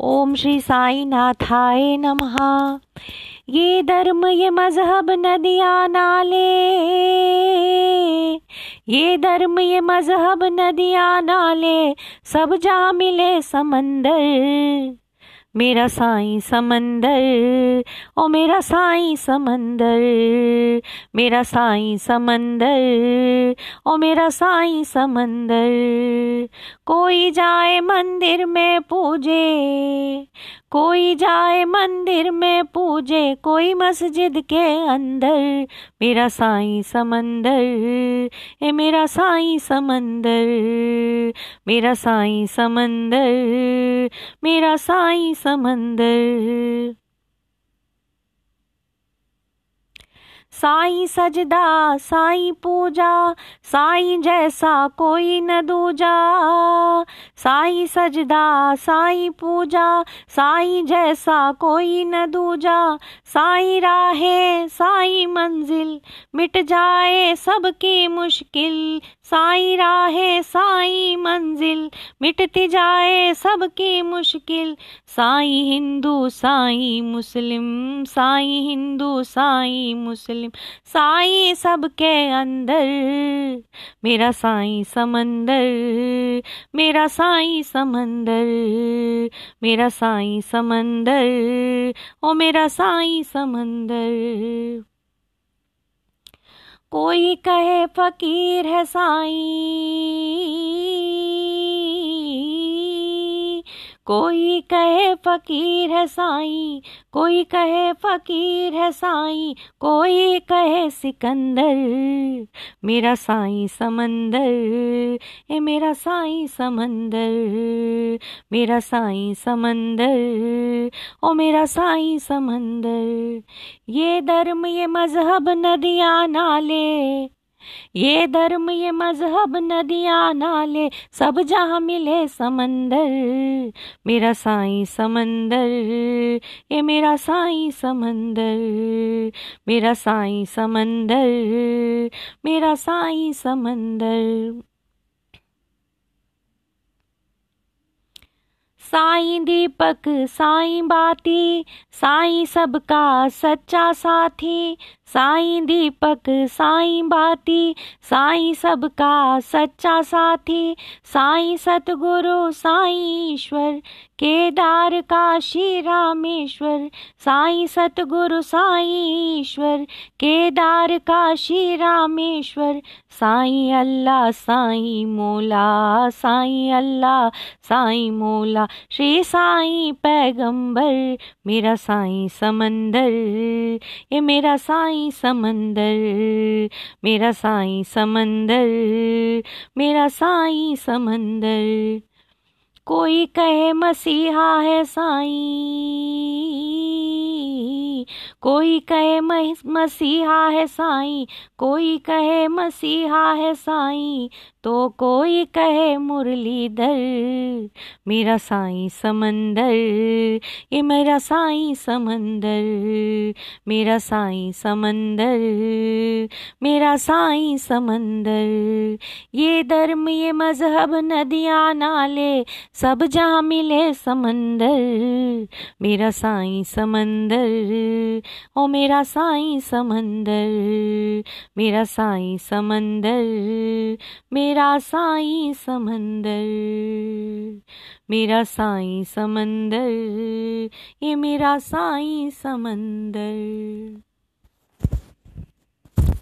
ओम श्री साई नाथाय नमः। ये धर्म, ये मज़हब, नदिया, नाले। ये धर्म, ये मज़हब, नदिया, नाले। सब जा मिले समंदर। मेरा साईं समंदर, ओ मेरा साईं समंदर, मेरा साईं समंदर, ओ मेरा साईं समंदर। कोई जाए मंदिर में पूजे, कोई जाए मंदिर में पूजे, कोई मस्जिद के अंदर, मेरा साईं समंदर, ए मेरा साईं समंदर, मेरा साईं समंदर, मेरा साईं समंदर। साईं सजदा, साई पूजा, साई जैसा कोई न दूजा। साई सजदा, साई पूजा, साई जैसा कोई न दूजा। साई राहे, साई मंजिल, मिट जाए सबकी मुश्किल। साई राहे, साई मंजिल, मिटती जाए सबकी मुश्किल। साई हिंदू, साई मुस्लिम, साई हिंदू, साई मुस्लिम। मुस्लिम साईं सबके अंदर, मेरा साई समंदर, मेरा साई समंदर, मेरा साई समंदर, ओ मेरा साई समंदर। कोई कहे फकीर है साईं कोई कहे फकीर है साईं, कोई कहे फकीर है साईं, कोई कहे सिकंदर। मेरा साईं समंदर, ए मेरा साईं समंदर, मेरा साईं समंदर, ओ मेरा साईं समंदर। ये धर्म, ये मज़हब, नदियाँ, नाले ये धर्म, ये मज़हब, नदियाँ, नाले, सब जहाँ मिले समंदर। मेरा साईं समंदर, ये मेरा साईं समंदर। मेरा साईं समंदर, मेरा साईं समंदर। साईं दीपक, साईं बाती, साईं सबका सच्चा साथी साईं दीपक, साईं बाती साईं सबका सच्चा साथी, साईं सतगुरु, साईं ईश्वर, केदार काशी रामेश्वर साईं सतगुरु, साईं ईश्वर, केदार काशी रामेश्वर साईं अल्लाह, साईं मोला, साईं अल्लाह, साईं मोला, श्री साईं पैगंबर, मेरा साईं समंदर, ये मेरा साईं समंदर मेरा साईं समंदर मेरा साईं समंदर। कोई कहे मसीहा है साईं। कोई कहे मसीहा है साईं। कोई कहे मसीहा है साईं। तो कोई कहे मुरलीधर, मेरा साईं समंदर। ये मेरा साईं समंदर, मेरा साईं समंदर, मेरा साईं समंदर। ये धर्म, ये मज़हब, नदियाँ, नाले सब जहाँ मिले समंदर, मेरा साईं समंदर, ओ मेरा साईं समंदर, मेरा साईं समंदर, मेरा साईं समंदर, मेरा साईं समंदर, ये मेरा साईं समंदर।